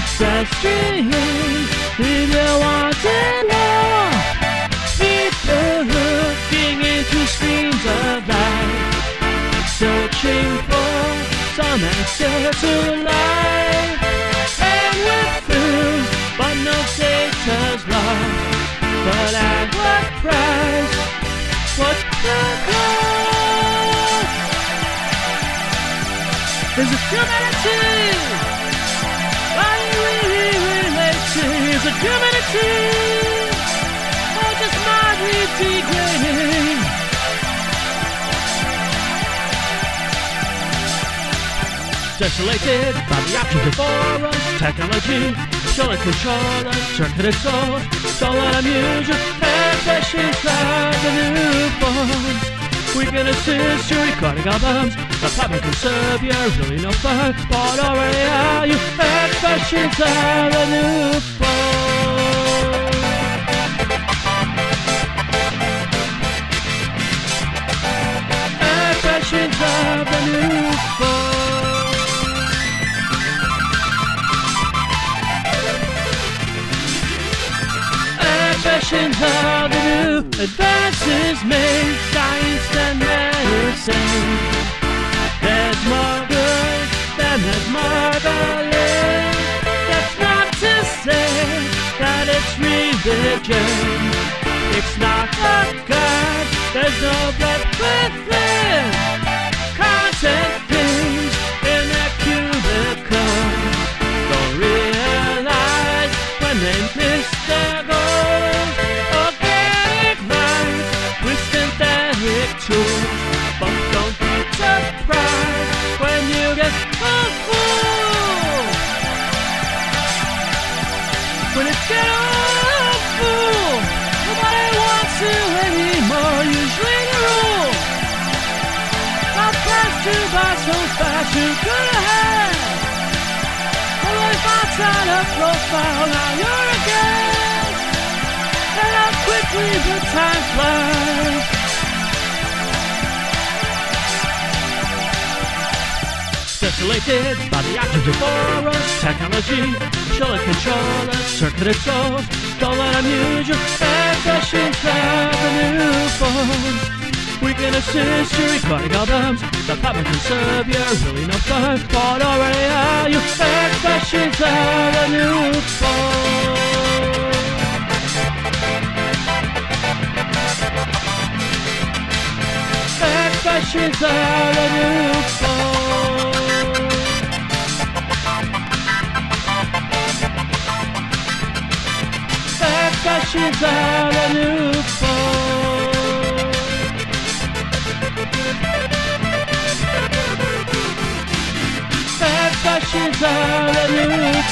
ancestry. If you want to know, people looking into screens of light, searching for some answer to life. And with fools, but no Satan's love. But at what price? What's the cost? Is it humanity? Or just mildly degrading? Desolated by the options before us Technology, surely control us Circuited souls, don't let use you Confessions of the newborns We can assist you recording albums The public can serve you, really no fun But already are you Confessions of the newborns Confessions of the new advances made Science and medicine. There's more good than there's marvelous. That's not to say that it's religion. It's not a God, there's no blood within When it's get a fool. Nobody wants you anymore Usually the rule. I'll pass you by so fast you could have Well, if I try to profile, now you're a guest. And how quickly the time flies Desolated by the actions before us Technology, surely control us Circuited souls, don't let them use your Confessions of the newborns we can assist you recording albums. The public can serve you, really no fun. But already are you confessions of the newborn? Confessions of the newborn. Confessions of the newborn. Confessions of the new